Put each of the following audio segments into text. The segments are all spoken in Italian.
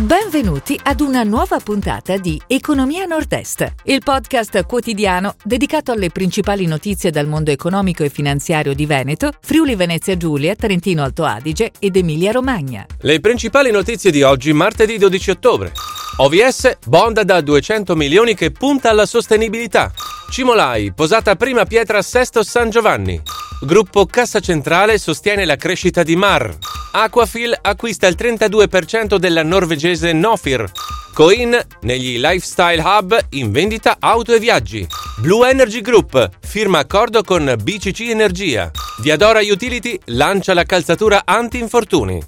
Benvenuti ad una nuova puntata di Economia Nord-Est, il podcast quotidiano dedicato alle principali notizie dal mondo economico e finanziario di Veneto, Friuli Venezia Giulia, Trentino Alto Adige ed Emilia Romagna. Le principali notizie di oggi, martedì 12 ottobre. OVS, bond da 200 milioni che punta alla sostenibilità. Cimolai, posata prima pietra a Sesto San Giovanni. Gruppo Cassa Centrale sostiene la crescita di Mar. Aquafil acquista il 32% della norvegese Nofir. Coin negli Lifestyle Hub in vendita auto e viaggi. Blue Energy Group firma accordo con BCC Energia. Diadora Utility lancia la calzatura anti-infortuni.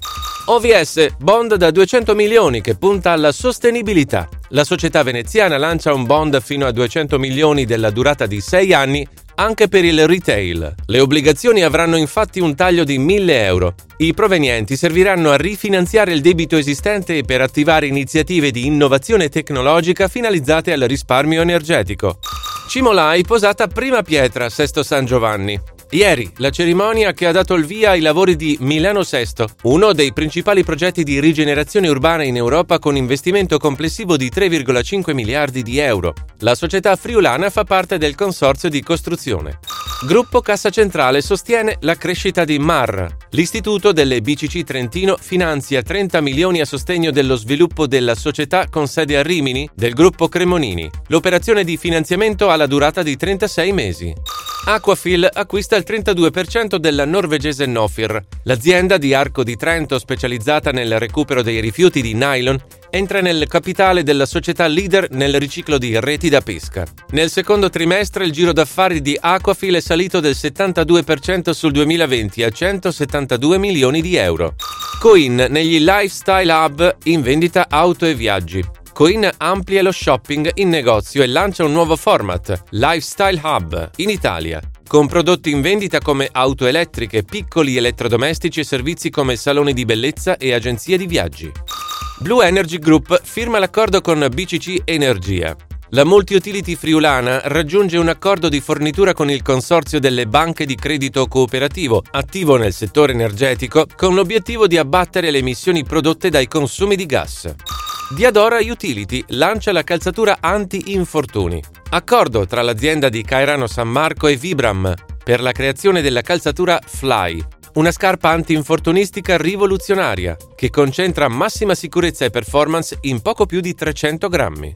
OVS, bond da 200 milioni che punta alla sostenibilità. La società veneziana lancia un bond fino a 200 milioni della durata di 6 anni anche per il retail. Le obbligazioni avranno infatti un taglio di 1000 euro. I provenienti serviranno a rifinanziare il debito esistente e per attivare iniziative di innovazione tecnologica finalizzate al risparmio energetico. Cimolai posata prima pietra a Sesto San Giovanni. Ieri la cerimonia che ha dato il via ai lavori di Milano Sesto, uno dei principali progetti di rigenerazione urbana in Europa con investimento complessivo di 3,5 miliardi di euro. La società friulana fa parte del consorzio di costruzione. Gruppo Cassa Centrale sostiene la crescita di MAR. L'istituto delle BCC Trentino finanzia 30 milioni a sostegno dello sviluppo della società con sede a Rimini del gruppo Cremonini. L'operazione di finanziamento ha la durata di 36 mesi. Aquafil acquista il 32% della norvegese Nofir. L'azienda di Arco di Trento, specializzata nel recupero dei rifiuti di nylon, entra nel capitale della società leader nel riciclo di reti da pesca. Nel secondo trimestre il giro d'affari di Aquafil è salito del 72% sul 2020 a 172 milioni di euro. Coin negli Lifestyle Hub in vendita auto e viaggi. Coin amplia lo shopping in negozio e lancia un nuovo format, Lifestyle Hub, in Italia, con prodotti in vendita come auto elettriche, piccoli elettrodomestici e servizi come saloni di bellezza e agenzie di viaggi. Blue Energy Group firma l'accordo con BCC Energia. La multi-utility friulana raggiunge un accordo di fornitura con il consorzio delle banche di credito cooperativo, attivo nel settore energetico, con l'obiettivo di abbattere le emissioni prodotte dai consumi di gas. Diadora Utility lancia la calzatura anti-infortuni. Accordo tra l'azienda di Cairano San Marco e Vibram per la creazione della calzatura Fly, una scarpa anti-infortunistica rivoluzionaria che concentra massima sicurezza e performance in poco più di 300 grammi.